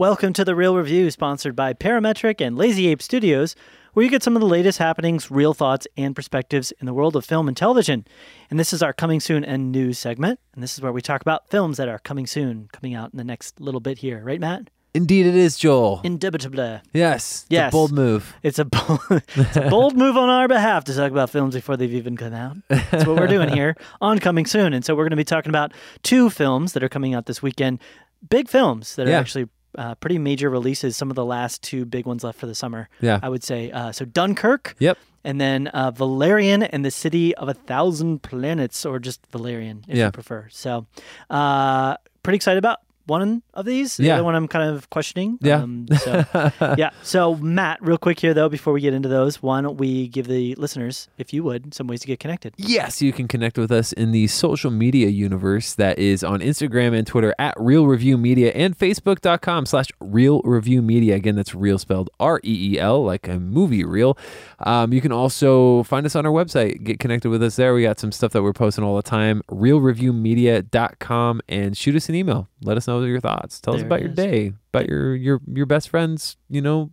Welcome to the Reel Review, sponsored by Parametric and Lazy Ape Studios, where you get some of the latest happenings, real thoughts, and perspectives in the world of film and television. And this is our coming soon and news segment. And this is where we talk about films that are coming soon, coming out in the next little bit here, right, Matt? Indeed, it is, Joel. Indubitably. yes. Yes. bold move. It's a bold, it's a bold move on our behalf to talk about films before they've even come out. That's what we're doing here on Coming Soon. And so we're going to be talking about two films that are coming out this weekend. Big films that are Yeah. actually uh, pretty major releases. Some of the last two big ones left for the summer. Yeah. I would say. Uh, so Dunkirk. Yep. And then uh, Valerian and the City of a Thousand Planets, or just Valerian if Yeah. you prefer. So, uh, pretty excited about one of these. The Yeah. other one I'm kind of questioning. Yeah. Um, so, yeah. So, Matt, real quick here, though, before we get into those, why don't we give the listeners, if you would, some ways to get connected? Yes, you can connect with us in the social media universe that is on Instagram and Twitter at Reel Review Media and Facebook.com slash Reel Review Media. Again, that's real spelled R E E L, like a movie reel. Um, you can also find us on our website. Get connected with us there. We got some stuff that we're posting all the time. ReelReviewMedia.com and shoot us an email. Let us know your thoughts. Tell us about your day, about your your your best friend's, you know,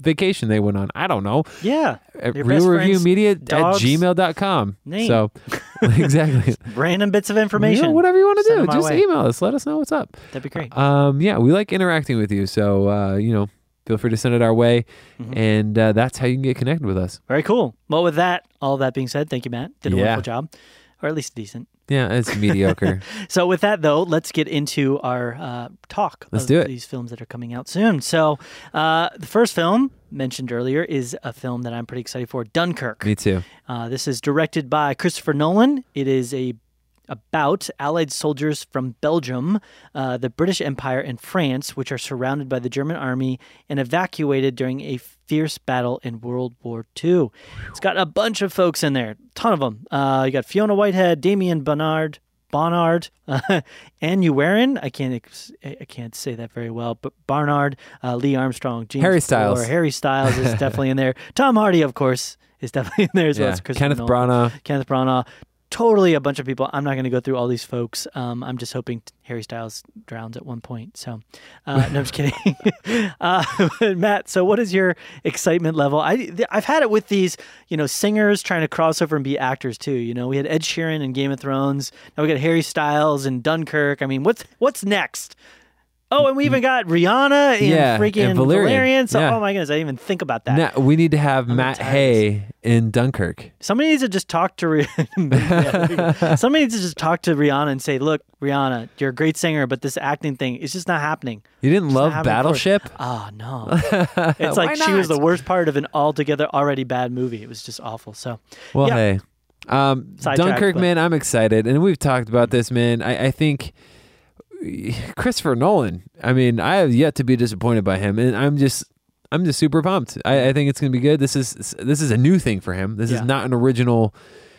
vacation they went on. I don't know. Yeah. At Your best friend's reelreviewmedia at dog's gmail.com. name. So, exactly. Random bits of information. You know, whatever you want to Send do, just email us. Let us know what's up. That'd be great. Um, yeah, we like interacting with you. So, uh, you know, feel free to send it our way. Mhm. And uh, that's how you can get connected with us. Very cool. Well, with that, all that being said, thank you, Matt. Did a Yeah. wonderful job, or at least decent. Yeah, it's mediocre. So, with that though, let's get into our uh, talk. Let's of do it. These films that are coming out soon. So, uh, the first film mentioned earlier is a film that I'm pretty excited for, Dunkirk. Me too. Uh, this is directed by Christopher Nolan. It is a about Allied soldiers from Belgium, uh, the British Empire, and France, which are surrounded by the German army and evacuated during a fierce battle in World War II. It's got a bunch of folks in there, ton of them. Uh, you got Fionn Whitehead, Damien Bonnard. Bonnard, uh, Aneurin, I can't ex- I can't say that very well, but Barnard, uh, Lee Armstrong, James Harry Styles. Or Harry Styles is definitely in there. Tom Hardy, of course, is definitely in there as well Yeah. as Kenneth Branagh. Kenneth Branagh. Totally a bunch of people. I'm not going to go through all these folks. Um, I'm just hoping Harry Styles drowns at one point. So, uh, no, I'm just kidding. uh, Matt, so what is your excitement level? I th- I've had it with these, you know, singers trying to cross over and be actors too. You know, we had Ed Sheeran in Game of Thrones. Now we got Harry Styles and Dunkirk. I mean, what's what's next? Oh, and we even got Rihanna in Yeah, freaking and Valerian. Valerian. So, Yeah. oh my goodness, I didn't even think about that. Now, we need to have I'm Matt. Hay in Dunkirk. Somebody needs to just talk to Rihanna. Somebody needs to just talk to Rihanna and say, "Look, Rihanna, you're a great singer, but this acting thing is just not happening." You didn't It's love Battleship? Oh no, it's like she was the worst part of an altogether already bad movie. It was just awful. So Well, Yeah. hey. Um, Dunkirk, but- man, I'm excited. And we've talked about this, man. I, I think Christopher Nolan, I mean, I have yet to be disappointed by him. And I'm just. I'm just super pumped. I, I think it's going to be good. This is this is a new thing for him. This Yeah. is not an original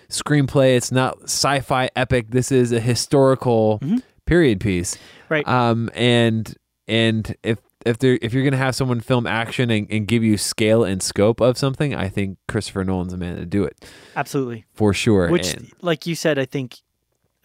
screenplay. It's not sci-fi epic. This is a historical Mhm. period piece. right, Um, and and if if there if you're gonna have someone film action and, and give you scale and scope of something, I think Christopher Nolan's the man to do it absolutely. for sure. Which, And- like you said, I think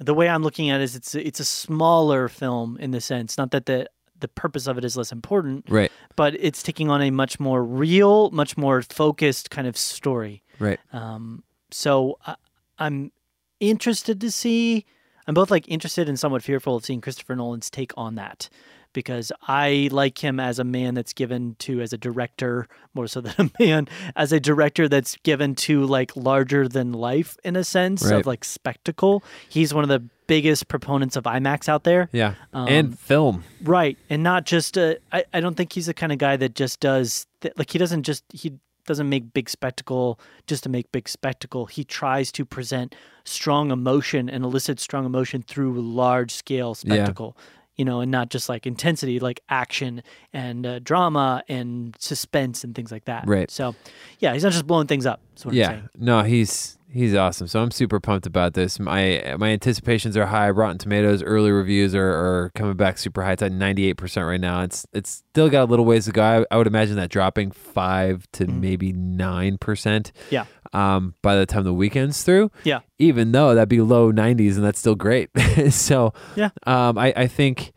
the way I'm looking at it is it's it's a smaller film in the sense, not that the the purpose of it is less important, right, but it's taking on a much more real, much more focused kind of story. right, Um, so I, I'm interested to see. I'm both like interested and somewhat fearful of seeing Christopher Nolan's take on that because I like him as a man that's given to as a director more so than a man as a director that's given to like larger than life in a sense Right. of like spectacle. He's one of the biggest proponents of IMAX out there. yeah, Um, and film. Right. And not just, uh, I, I don't think he's the kind of guy that just does, th- like, he doesn't just, he doesn't make big spectacle just to make big spectacle. He tries to present strong emotion and elicit strong emotion through large scale spectacle. Yeah. You know, and not just like intensity, like action and uh, drama and suspense and things like that. Right. So, yeah, he's not just blowing things up. That's what I'm Yeah, saying. no, he's he's awesome. So I'm super pumped about this. My my anticipations are high. Rotten Tomatoes early reviews are, are coming back super high. It's at 98 percent right now. It's it's still got a little ways to go. I, I would imagine that dropping five to Mhm. maybe nine percent. Yeah. Um, by the time the weekend's through. Yeah. Even though that'd be low 90s and that's still great. so Yeah. Um, I I think.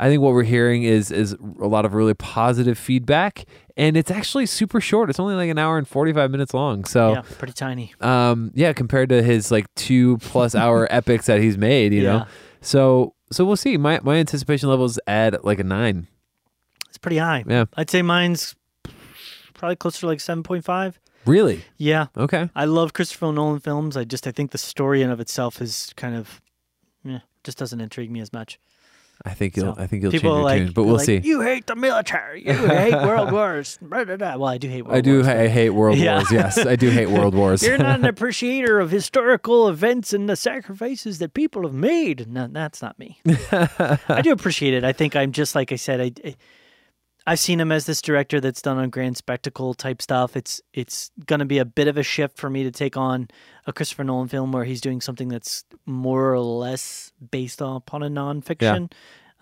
I think what we're hearing is is a lot of really positive feedback, and it's actually super short. It's only like an hour and forty five minutes long. So yeah, pretty tiny. um, yeah, compared to his like two plus hour epics that he's made, you Yeah. know. So so we'll see. My my anticipation levels at like a nine. It's pretty high. Yeah, I'd say mine's probably closer to like seven point five. Really. Yeah, Okay. I love Christopher Nolan films. I just I think the story in of itself is kind of, yeah, just doesn't intrigue me as much. I think you'll So, I think you'll change your like, tune, but we'll like, see. You hate the military. You hate world wars. Blah, blah, blah. Well, I do hate world I do. wars. ha- I hate world Yeah. wars. Yes, I do hate world wars. You're not an appreciator of historical events and the sacrifices that people have made. No, that's not me. I do appreciate it. I think I'm just like I said. I, I I've seen him as this director that's done on grand spectacle type stuff. It's it's going to be a bit of a shift for me to take on a Christopher Nolan film where he's doing something that's more or less based upon a nonfiction,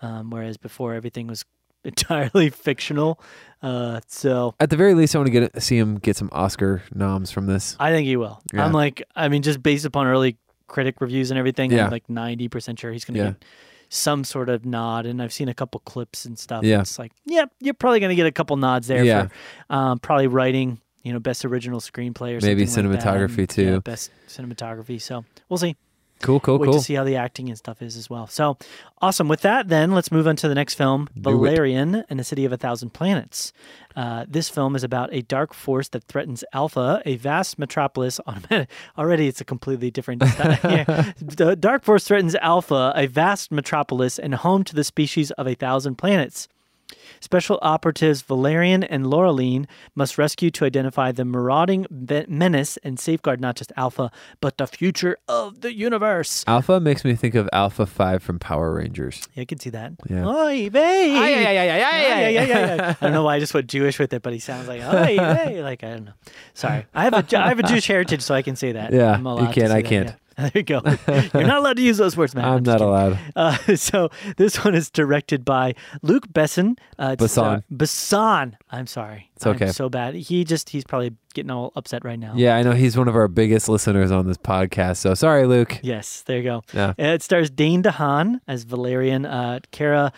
um, whereas before everything was entirely fictional. Uh, so At the very least, I want to get see him get some Oscar noms from this. I think he will. Yeah. I'm like, I mean, just based upon early critic reviews and everything, Yeah. I'm like 90% sure he's going to Yeah. get some sort of nod. And I've seen a couple clips and stuff. Yeah. It's like, yep, you're probably going to get a couple nods there Yeah. for um, probably writing, you know, best original screenplay or Maybe like cinematography, And, too. Yeah, best cinematography. So we'll see. Cool, cool, Wait cool. to see how the acting and stuff is as well. So awesome. With that, then let's move on to the next film, Do it. Valerian and the City of a Thousand Planets. Uh, this film is about a dark force that threatens Alpha, a vast metropolis. On already, it's a completely different. yeah. The dark force threatens Alpha, a vast metropolis, and home to the species of a thousand planets. Special operatives Valerian and Laureline must rescue to identify the marauding menace and safeguard not just Alpha, but the future of the universe. Alpha makes me think of Alpha Five from Power Rangers. Yeah, I can see that. Yeah. Oy vey. Ay, ay, ay, ay, ay, Ay, ay, ay, ay. ay, ay. I don't know why I just went Jewish with it, but he sounds like oy vey. Like I don't know. Sorry, I have a have a Jewish heritage, so I can say that. Yeah, I'm you can't. I that, can't. yeah. There you go. You're not allowed to use those words, man. I'm just not kidding. allowed. Uh, so this one is directed by Luc Besson. Uh, Besson. uh, Besson. I'm sorry. It's okay. I'm so bad. He just he's probably getting all upset right now. Yeah, I know he's one of our biggest listeners on this podcast. So sorry, Luke. Yes, there you go. Yeah. Uh, It stars Dane DeHaan as Valerian, uh, Cara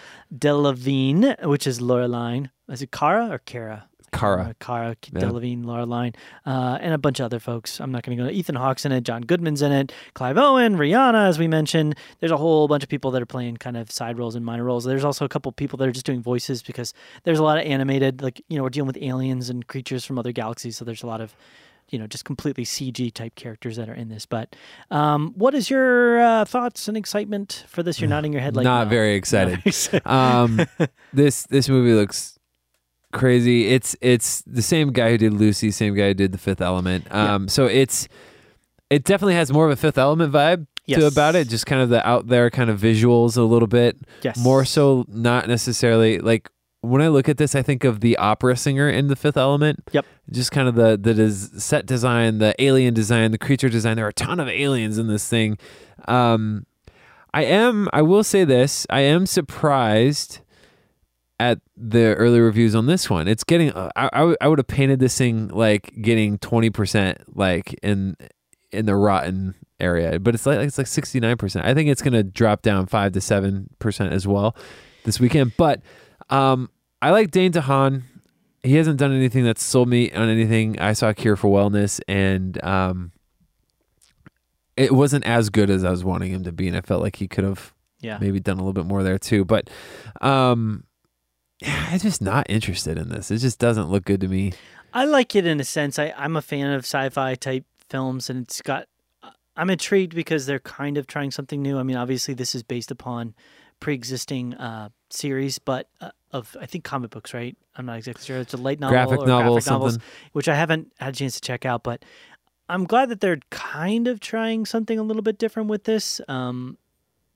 Delevingne, which is Laureline. Is it Cara or Cara? Cara. Uh, Cara Yeah. Delevingne, Laureline, uh, and a bunch of other folks. I'm not going to go. Ethan Hawke's in it. John Goodman's in it. Clive Owen, Rihanna, as we mentioned. There's a whole bunch of people that are playing kind of side roles and minor roles. There's also a couple people that are just doing voices because there's a lot of animated. Like you know, we're dealing with aliens and creatures from other galaxies, so there's a lot of you know, just completely CG type characters that are in this. But um, what is your uh, thoughts and excitement for this? You're nodding your head like Not no. very Not excited. very excited. um, this this movie looks crazy. It's it's the same guy who did Lucy, same guy who did The Fifth Element. Um, so it's it definitely has more of a Fifth Element vibe to about it. Just kind of the out there kind of visuals a little bit. yes. More so, not necessarily like when I look at this, I think of the opera singer in The Fifth Element. Yep. Just kind of the the des- set design, the alien design, the creature design. There are a ton of aliens in this thing. Um, I am. I will say this. I am surprised at the early reviews on this one. It's getting. Uh, I, I, would- I would have painted this thing like getting twenty percent, like in in the rotten area, but it's like it's like sixty nine percent. I think it's going to drop down five to seven percent as well this weekend. But um, I like Dane DeHaan. He hasn't done anything that's sold me on anything. I saw Cure for Wellness, and um, it wasn't as good as I was wanting him to be, and I felt like he could have yeah. maybe done a little bit more there too. But um, yeah, I'm just not interested in this. It just doesn't look good to me. I like it in a sense. I, I'm a fan of sci-fi type films, and it's got. I'm intrigued because they're kind of trying something new. I mean, obviously, this is based upon pre-existing uh, series, but uh, of I think comic books, right? I'm not exactly sure. It's a light novel Graphic or novel, graphic novels, something. which I haven't had a chance to check out. But I'm glad that they're kind of trying something a little bit different with this. Um,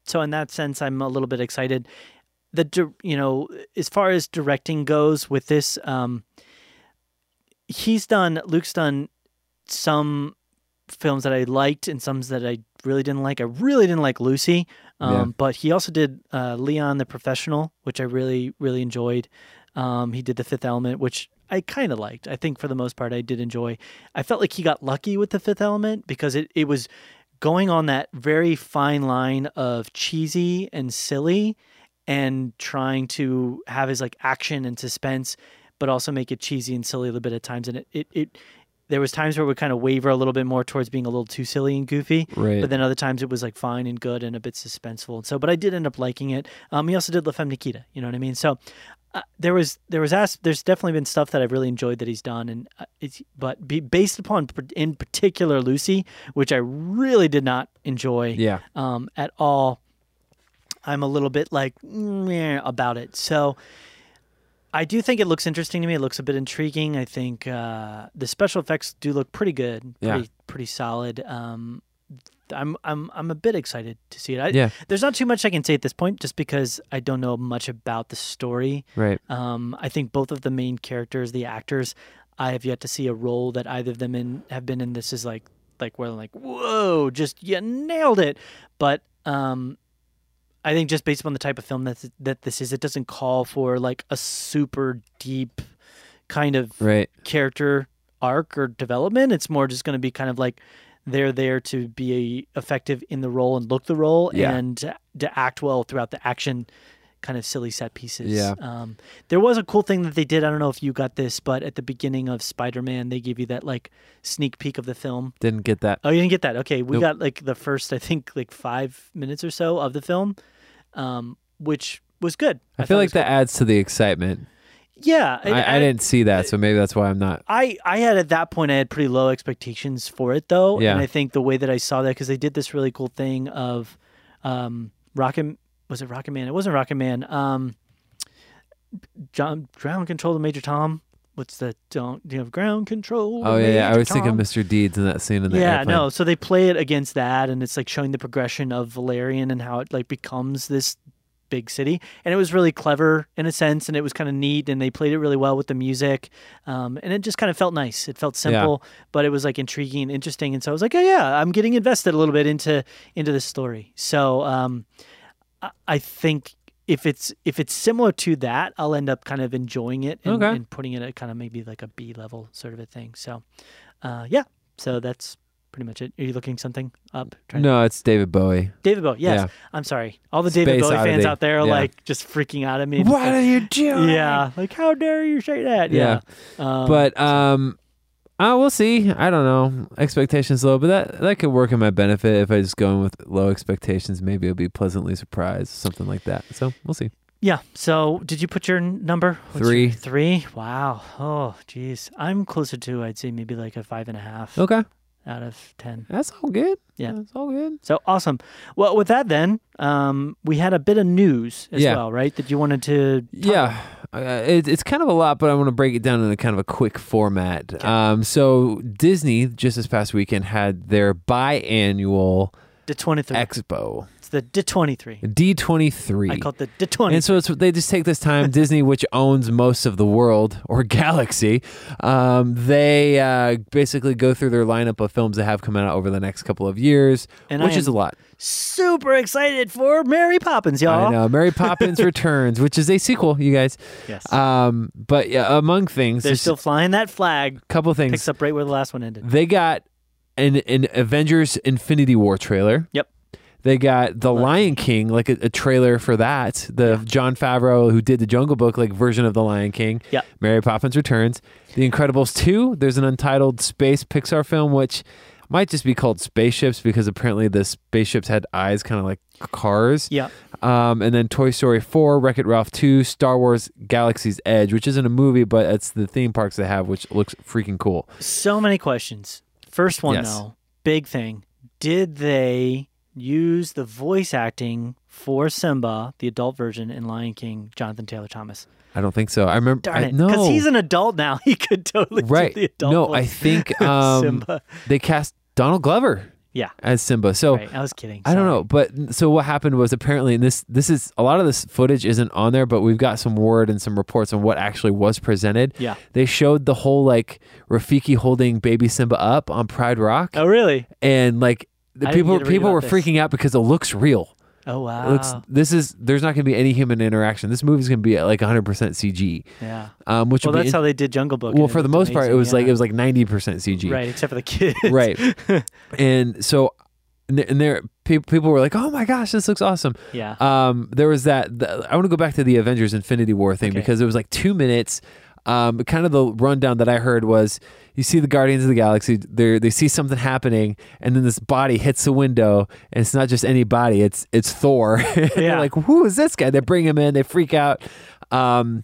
so in that sense, I'm a little bit excited. The you know, as far as directing goes with this, um, he's done. Luc's done some films that I liked and some that I really didn't like. I really didn't like Lucy, um, Yeah. but he also did uh, Leon the Professional, which I really really enjoyed. Um, he did The Fifth Element, which I kind of liked. I think for the most part, I did enjoy. I felt like he got lucky with The Fifth Element because it, it was going on that very fine line of cheesy and silly and trying to have his like action and suspense, but also make it cheesy and silly a little bit at times. And it it, it there was times where it would kind of waver a little bit more towards being a little too silly and goofy. Right. But then other times it was like fine and good and a bit suspenseful. And so, but I did end up liking it. Um, he also did La Femme Nikita. You know what I mean? So uh, there was there was as there's definitely been stuff that I've really enjoyed that he's done, and uh, it's but be, based upon in particular Lucy, which I really did not enjoy Yeah. um, at all. I'm a little bit like about it. So I do think it looks interesting to me. It looks a bit intriguing. I think uh, the special effects do look pretty good, Yeah. pretty pretty solid. Um, I'm I'm I'm a bit excited to see it. I, Yeah. There's not too much I can say at this point, just because I don't know much about the story. Right. Um, I think both of the main characters, the actors, I have yet to see a role that either of them in have been in. This is like like where I'm like, whoa, just you nailed it. But um, I think just based upon the type of film that that this is, it doesn't call for like a super deep kind of Right. character arc or development. It's more just going to be kind of like they're there to be effective in the role and look the role Yeah. and to, act well throughout the action kind of silly set pieces. Yeah. Um, there was a cool thing that they did. I don't know if you got this, but at the beginning of Spider-Man, they gave you that like sneak peek of the film. Didn't get that. Oh, you didn't get that? Okay, we Nope. got like the first, I think, like five minutes or so of the film, um, which was good. I, thought feel like that adds to the excitement. Yeah, I, I, didn't see that, so maybe that's why I'm not. I, I had at that point I had pretty low expectations for it though, Yeah. and I think the way that I saw that because they did this really cool thing of, um, Rocket was it Rocket Man? It wasn't Rocket Man. Um, John ground control to Major Tom. What's the don't you have ground control? Oh yeah, yeah. I was thinking Tom? Mr. Deeds in that scene in the yeah, airplane. no. So they play it against that, and it's like showing the progression of Valerian and how it like becomes this big city. And it was really clever in a sense, and it was kind of neat. And they played it really well with the music, um, and it just kind of felt nice. It felt simple, but it was like intriguing and interesting. And so I was like, oh yeah, I'm getting invested a little bit into into this story. So um, I, I think. If it's if it's similar to that, I'll end up kind of enjoying it and, Okay. and putting it at kind of maybe like a B level sort of a thing. So, uh, yeah, so that's pretty much it. Are you looking something up? Trying to- No, it's David Bowie. David Bowie. Yes. Yeah. I'm sorry. All the David Bowie fans out there are Yeah. like just freaking out at me. What are you doing? Yeah. Like, how dare you say that? Yeah. Um, but um, uh, we'll see. I don't know. Expectations low, but that that could work in my benefit if I just go in with low expectations. Maybe I'll be pleasantly surprised, something like that. So we'll see. yeah. So, did you put your n- number? What's Three. your- three. Wow. Oh, geez. I'm closer to. I'd say maybe like a five and a half Okay, out of ten. that's all good. Yeah. that's all good. So awesome. Well, with that, then um, we had a bit of news as Yeah. well, right? That you wanted to. talk Yeah, uh, it, it's kind of a lot, but I want to break it down in a kind of a quick format. Um, so Disney just this past weekend had their biannual D23. expo, the D23. D twenty three. I call it the D20. And so it's, they just take this time. Disney, which owns most of the world or galaxy, um, they uh, basically go through their lineup of films that have come out over the next couple of years, And which is a lot. super excited for Mary Poppins, y'all. I know. Mary Poppins Returns, which is a sequel, you guys. Yes. Um, but yeah, among things, They're still flying that flag. a couple things. Picks up right where the last one ended. They got an an Avengers Infinity War trailer. Yep. They got The Lion King, like a, a trailer for that. The Jon Favreau, who did the Jungle Book, like version of The Lion King. Yeah. Mary Poppins Returns. The Incredibles 2. There's an untitled space Pixar film, which might just be called Spaceships because apparently the spaceships had eyes kind of like cars. Yeah. Um, and then Toy Story 4, Wreck It Ralph 2, Star Wars Galaxy's Edge, which isn't a movie, but it's the theme parks they have, which looks freaking cool. So many questions. First one, Yes. though, big thing. Did they use the voice acting for Simba, the adult version, in Lion King, Jonathan Taylor Thomas? I don't think so. I remember. Darn I, it. no. Because he's an adult now. He could totally right. do the adult no. I think um, Simba. they cast Donald Glover Yeah. as Simba. So right. I was kidding. I don't know, but so what happened was apparently, and this this is a lot of this footage isn't on there, but we've got some word and some reports on what actually was presented. Yeah. They showed the whole like Rafiki holding baby Simba up on Pride Rock, Oh, really? and like the I people get to read people were this. freaking out because it looks real. Oh, wow. It looks this is there's not going to be any human interaction. This movie's going to be like 100% CG, yeah. um, which Well, that's be how they did Jungle Book. well for the most part it amazing, was like it was like 90% CG. right, except for the kids. right and so and they're- and they're people people were like, "Oh my gosh, this looks awesome." Yeah. Um, there was that. The, I want to go back to the Avengers Infinity War thing Okay. because it was like two minutes. Um, kind of the rundown that I heard was you see the Guardians of the Galaxy, they they see something happening, and then this body hits the window, and it's not just any body, it's it's Thor. And They're like, who is this guy? They bring him in, they freak out. Um,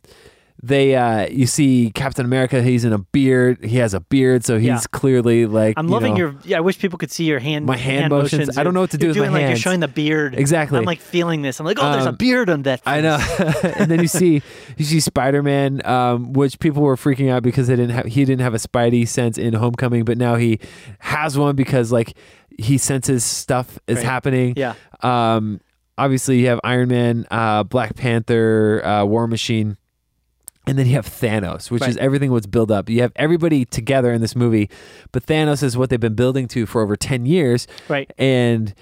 they uh, you see Captain America, he's in a beard, he has a beard, so he's Yeah. clearly like I'm you loving know- your. Yeah, I wish people could see your hand. My hand motions. I don't know what to do You're with my doing like hands. You're showing the beard. Exactly. I'm like feeling this. I'm like, oh, there's a Um, beard on that. I know. and then you see you see Spider Man, um, which people were freaking out because they didn't have he didn't have a Spidey sense in Homecoming, but now he has one because like he senses stuff is Right. happening. Yeah. Um, obviously you have Iron Man, uh, Black Panther, uh, War Machine. And then you have Thanos, which is everything what's built up. You have everybody together in this movie, but Thanos is what they've been building to for over ten years Right. and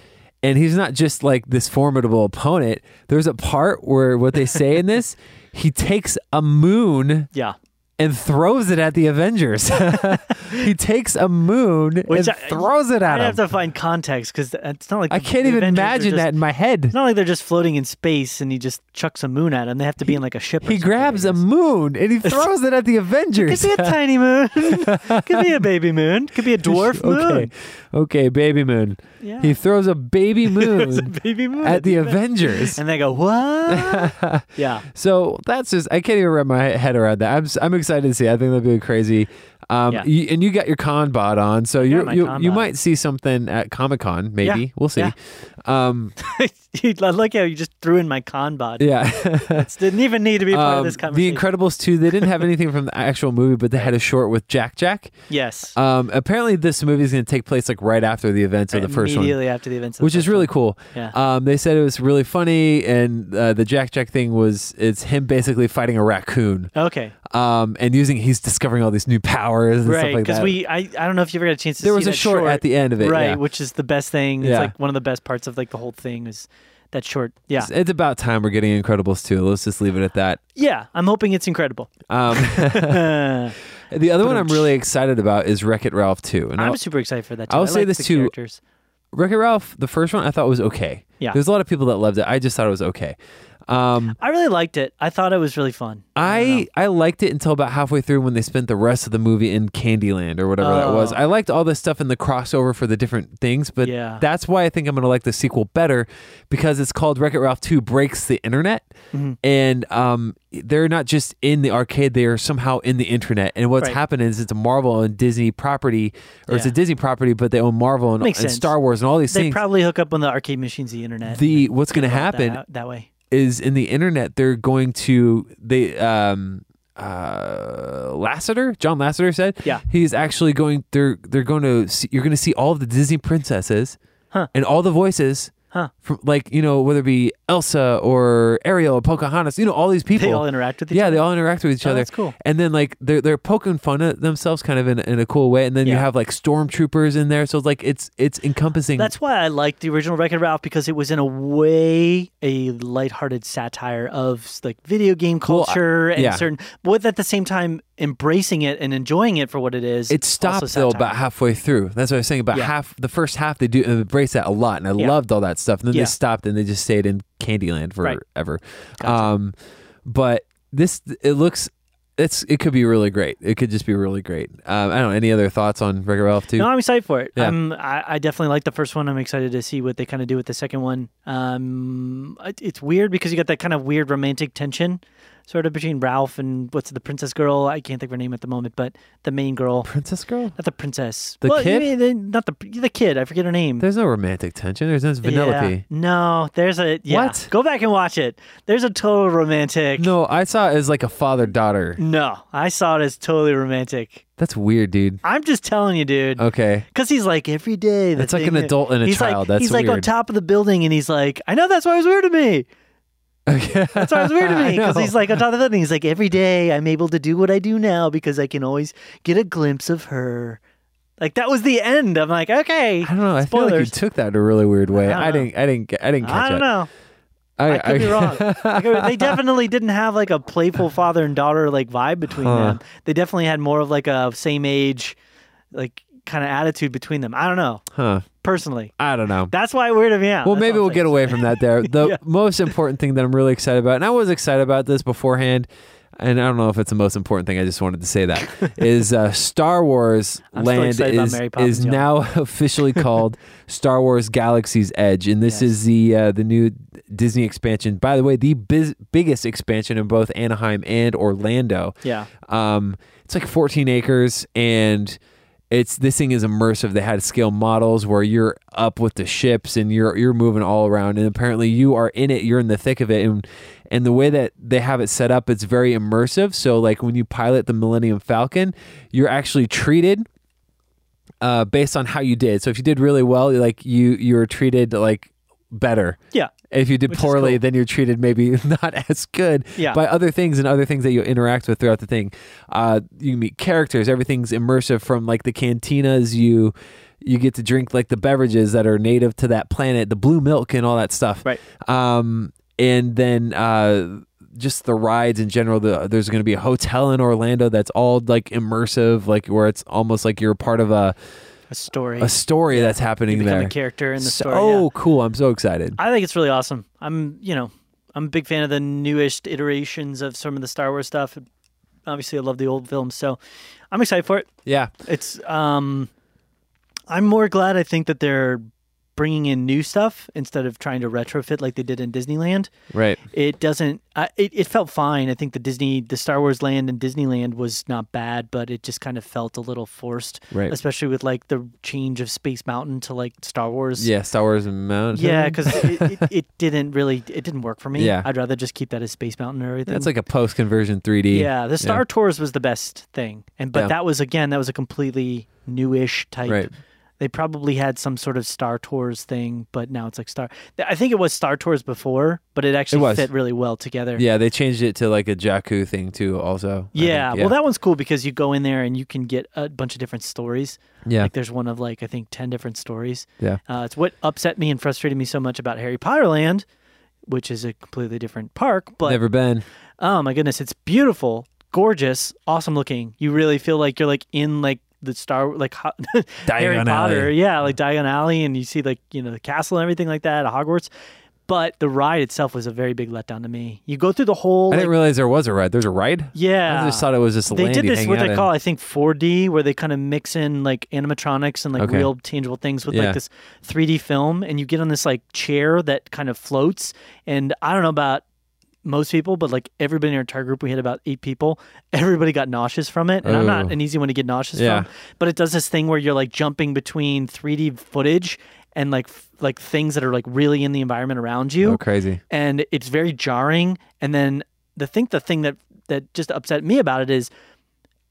and he's not just like this formidable opponent. There's a part where what they say in this, he takes a moon Yeah. And throws it at the Avengers. he takes a moon Which and I- throws it at I have to find context because it's not like I can't even Avengers imagine just- that in my head. It's not like they're just floating in space and he just chucks a moon at them. They have to be in like a ship. Or He grabs a moon and he throws it at the Avengers. Could Avengers. be a tiny moon. Could be a baby moon. Could be a dwarf moon. okay, okay, baby moon. Yeah. He throws a baby There's a moon baby moon at the Avengers. And they go, what? yeah. So that's just I can't even wrap my head around that. I'm I'm excited to see. I think that'd be crazy. Um, Yeah. you, and you got your con bod on, so you you you might see something at Comic Con. Maybe Yeah. we'll see. Yeah. Um, I like how you just threw in my con bod. yeah. It didn't even need to be part of Um, this the. Incredibles 2, they didn't have anything from the actual movie, but they had a short with Jack Jack. yes. Um, apparently, this movie is going to take place like right after the events of the first one. Immediately after the events. of the which is really one. cool. Yeah. Um, they said it was really funny, and uh, the Jack Jack thing was it's him basically fighting a raccoon, Okay. um, and using he's discovering all these new powers and Right. stuff like Because we, I, I don't know if you ever got a chance to there see was a that short, at the end of it, right, yeah. which is the best thing. It's Yeah. like one of the best parts of like the whole thing is that short. Yeah. It's, it's about time we're getting Incredibles 2. Let's just leave it at that. Yeah. I'm hoping it's incredible. Um, the other one I'm really excited about is Wreck It Ralph 2. And I'll, super excited for that. Too. I'll I say like this too. Characters. Wreck It Ralph, the first one, I thought was okay. Yeah. There's a lot of people that loved it. I just thought it was okay. Um, I really liked it. I thought it was really fun. don't. I I liked it until about halfway through when they spent the rest of the movie in Candyland or whatever that was. Oh. I liked all this stuff in the crossover for the different things, but Yeah. that's why I think I'm going to like the sequel better because it's called Wreck It Ralph 2 Breaks the Internet. Mm-hmm. And um, they're not just in the arcade, they are somehow in the internet. And what's Right. happened is it's a Marvel and Disney property, or it's a Disney property, but they own Marvel and, and. Star Wars and all these They things. They probably hook up on the arcade machines, the internet. the what's going to that happen out that way. Is in the internet they're going to they um uh Lasseter John Lasseter said Yeah. he's actually going they're they're going to see, you're going to see all of the Disney princesses Huh. and all the voices Huh. from like you know whether it be Elsa or Ariel or Pocahontas you know all these people. They all interact with each yeah other. they all interact with each Oh, other. that's cool. and then like they're they're poking fun at themselves kind of in, in a cool way. And then you have like stormtroopers in there. So it's like it's it's encompassing. That's why I liked the original Wreck-It Ralph because it was in a way a lighthearted satire of like video game Well, I- culture and certain, but with at the same time embracing it and enjoying it for what it is. It stopped though about halfway through. That's what I was saying. About Yeah. half the first half, they do embrace that a lot, and I Yeah. loved all that stuff. And then Yeah. they stopped and they just stayed in Candyland Right. forever. Gotcha. Um, but this it looks it's it could be really great. It could just be really great. Um, I don't know. Any other thoughts on Wreck-It Ralph too? No, I'm excited for it. Um, I, I definitely like the first one. I'm excited to see what they kind of do with the second one. Um, it- it's weird because you got that kind of weird romantic tension, sort of between Ralph and what's the princess girl? I can't think of her name at the moment, but the main girl, Princess Girl. not the princess, The Well, kid? mean, not the the kid. I forget her name. There's no romantic tension. There's no Vanellope. Yeah. No, there's a yeah. What? Go back and watch it. There's a total romantic. No, I saw it as like a father daughter. No, I saw it as totally romantic. That's weird, dude. I'm just telling you, dude. Okay. Because he's like every day. the It's like an adult and a he's child. Like, That's he's like on top of the building, and he's like, I know that's why it was weird to me. Okay. That's why it was weird to me because he's like on top of the building. He's like every day I'm able to do what I do now because I can always get a glimpse of her. Like that was the end. I'm like, okay. I don't know. I feel like you took that in a really weird way. I I, didn't. I didn't. get- I didn't catch I don't it. know. I I could be wrong. I they definitely didn't have like a playful father and daughter like vibe between Huh. them. They definitely had more of like a same age, like kind of attitude between them. I don't know. Huh. Personally, I don't know. that's why it weirded me out. Well, That's maybe we'll get away from that there. The Yeah. most important thing that I'm really excited about, and I was excited about this beforehand, and I don't know if it's the most important thing. I just wanted to say that is uh, Star Wars I'm Land is Poppins, is y'all. now officially called Star Wars Galaxy's Edge, and this Yes. is the uh, the new Disney expansion. By the way, the biz- biggest expansion in both Anaheim and Orlando. Yeah. Um, it's like 14 acres, and it's this thing is immersive. They had scale models where you're up with the ships and you're you're moving all around, and apparently you are in it. You're in the thick of it, and and the way that they have it set up, it's very immersive. So like when you pilot the Millennium Falcon, you're actually treated uh, based on how you did. So if you did really well, like you you're treated like better. Yeah. If you did Which poorly, cool. then you're treated maybe not as good Yeah. by other things and other things that you interact with throughout the thing. Uh, you meet characters. Everything's immersive from like the cantinas. You you get to drink like the beverages that are native to that planet, the blue milk and all that stuff. Right. Um, and then uh, just the rides in general. The, there's going to be a hotel in Orlando that's all like immersive, like where it's almost like you're part of a A story. a story that's you happening become there. a character in the so story. yeah. cool! I'm so excited. I think it's really awesome. I'm, you know, I'm a big fan of the newest iterations of some of the Star Wars stuff. Obviously, I love the old films, so I'm excited for it. Yeah, It's, um, I'm more glad. I think that they're bringing in new stuff instead of trying to retrofit like they did in Disneyland. right. It doesn't. I, it, it felt fine. I think the Disney, the Star Wars Land and Disneyland was not bad, but it just kind of felt a little forced, Right. especially with like the change of Space Mountain to like Star Wars. Yeah, Star Wars and Mountain. Yeah, because it, it, it didn't really it didn't work for me. Yeah. I'd rather just keep that as Space Mountain or everything. That's like a post conversion 3D. yeah, the Star Tours was the best thing, and but Yeah. that was again that was a completely newish type. Right. They probably had some sort of Star Tours thing, but now it's like Star. I think it was Star Tours before, but it actually was. fit really well together. Yeah, they changed it to like a Jakku thing too. Also. I Yeah, well, that one's cool because you go in there and you can get a bunch of different stories. yeah, Like there's one of like I think ten different stories. yeah, Uh, it's what upset me and frustrated me so much about Harry Potter Land, which is a completely different park. But never been. oh my goodness, it's beautiful, gorgeous, awesome looking. You really feel like you're like in like the Star like ho- Harry Potter, Alley. yeah, like Diagon Alley, and you see like you know the castle and everything like that at Hogwarts. But the ride itself was a very big letdown to me. You go through the whole, I like, didn't realize there was a ride. There's a ride. yeah. I just thought it was just they did this what they in. call I think 4D, where they kind of mix in like animatronics and like Okay. real tangible things with Yeah. like this 3D film, and you get on this like chair that kind of floats. And I don't know about most people, but like everybody in our entire group, we had about eight people. Everybody got nauseous from it, and I'm not an easy one to get nauseous Yeah. from. But it does this thing where you're like jumping between 3D footage and like f- like things that are like really in the environment around you Oh, crazy. and it's very jarring. And then the think the thing that that just upset me about it is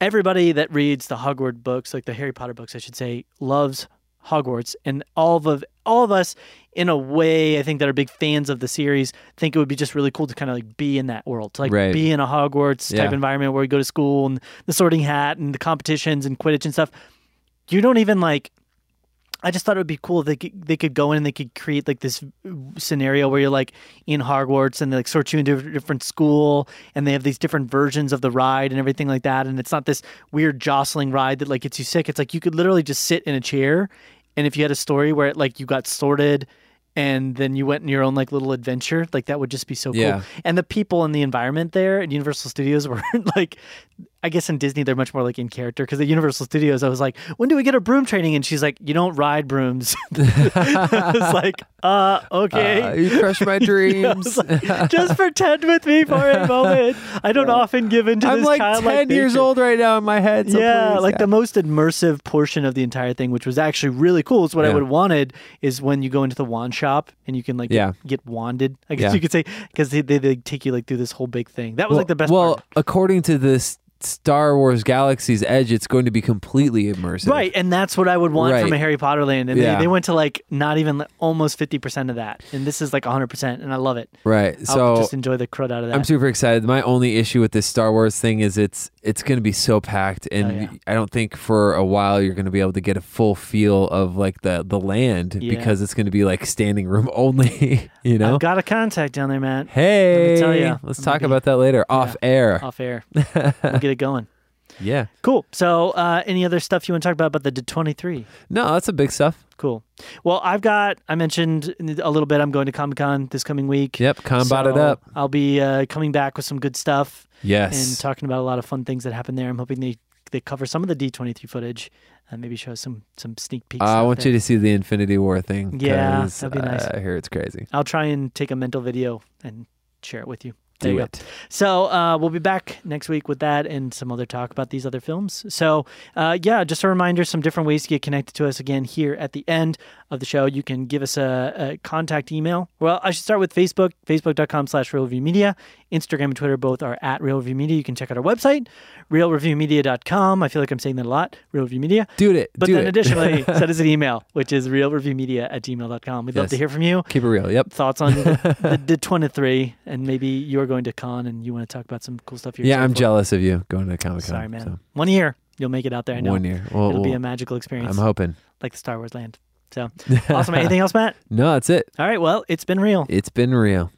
everybody that reads the Hogwarts books, like the Harry Potter books, I should say, loves Hogwarts, and all of all of us, in a way, I think that are big fans of the series, think it would be just really cool to kind of like be in that world, to like Right. be in a Hogwarts type Yeah. environment where you go to school and the Sorting Hat and the competitions and Quidditch and stuff. You don't even like. I just thought it would be cool if they could, they could go in and they could create like this scenario where you're like in Hogwarts and they like sort you into a different school and they have these different versions of the ride and everything like that and it's not this weird jostling ride that like gets you sick. It's like you could literally just sit in a chair and if you had a story where it like you got sorted and then you went in your own like little adventure, like that would just be so cool. Yeah. And the people in the environment there at Universal Studios were like I guess in Disney they're much more like in character because at Universal Studios I was like, when do we get a broom training? And she's like, you don't ride brooms. I was like, uh, okay. Uh, you crushed my dreams. like, Just pretend with me for a moment. I don't often give into I'm this like childlike 10 years old right now in my head. So yeah, please, like the most immersive portion of the entire thing, which was actually really cool. Is what I would have wanted is when you go into the wand shop and you can like Yeah. get, get wanded. I guess Yeah. you could say because they, they they take you like through this whole big thing. That was well, like the best Well, part. according to this Star Wars Galaxy's Edge, it's going to be completely immersive. Right, and that's what I would want from a Harry Potter land, and Yeah. they, they went to like not even like, almost fifty percent of that, and this is like hundred percent, and I love it. Right. I'll So just enjoy the crud out of that. I'm super excited. My only issue with this Star Wars thing is it's it's going to be so packed, oh, and Oh, yeah. I don't think for a while you're going to be able to get a full feel of like the the land Yeah. because it's going to be like standing room only. you know. I've got a contact down there, Matt. hey, tell ya, let's I'm talk gonna be- about that later off air. Off air, we'll get it going. Yeah. Cool. So, uh, any other stuff you want to talk about about the D23? No, that's a big stuff. Cool. Well, I've got, I mentioned a little bit, I'm going to Comic Con this coming week. Yep. Combat it up. I'll be uh, coming back with some good stuff Yes. and talking about a lot of fun things that happened there. I'm hoping they, they cover some of the D23 footage and maybe show some some sneak peeks. Uh, I want there. you to see the Infinity War thing. Yeah, that'd be nice. I hear it's crazy. I'll try and take a mental video and share it with you. There Do you go. So uh, we'll be back next week with that and some other talk about these other films. So uh, yeah, just a reminder: some different ways to get connected to us. Again, here at the end of the show, you can give us a, a contact email. Well, I should start with Facebook: facebook.com/slash Media. Instagram and Twitter both are at Reel Review Media. You can check out our website, reelreviewmedia.com. I feel like I'm saying that a lot. Reel Review Media. Do it. But Do then it. additionally, send us an email, which is reelreviewmedia at gmail.com. We'd love to hear from you Keep it real. Yep. thoughts on the, the 23 and maybe you're going to con and you want to talk about some cool stuff you're Yeah, I'm for. jealous of you going to Comic Con. sorry man one year you'll make it out there i know One year. Well, it'll be a magical experience I'm hoping. like the star wars land so awesome anything else matt No, that's it. all right well it's been real It's been real.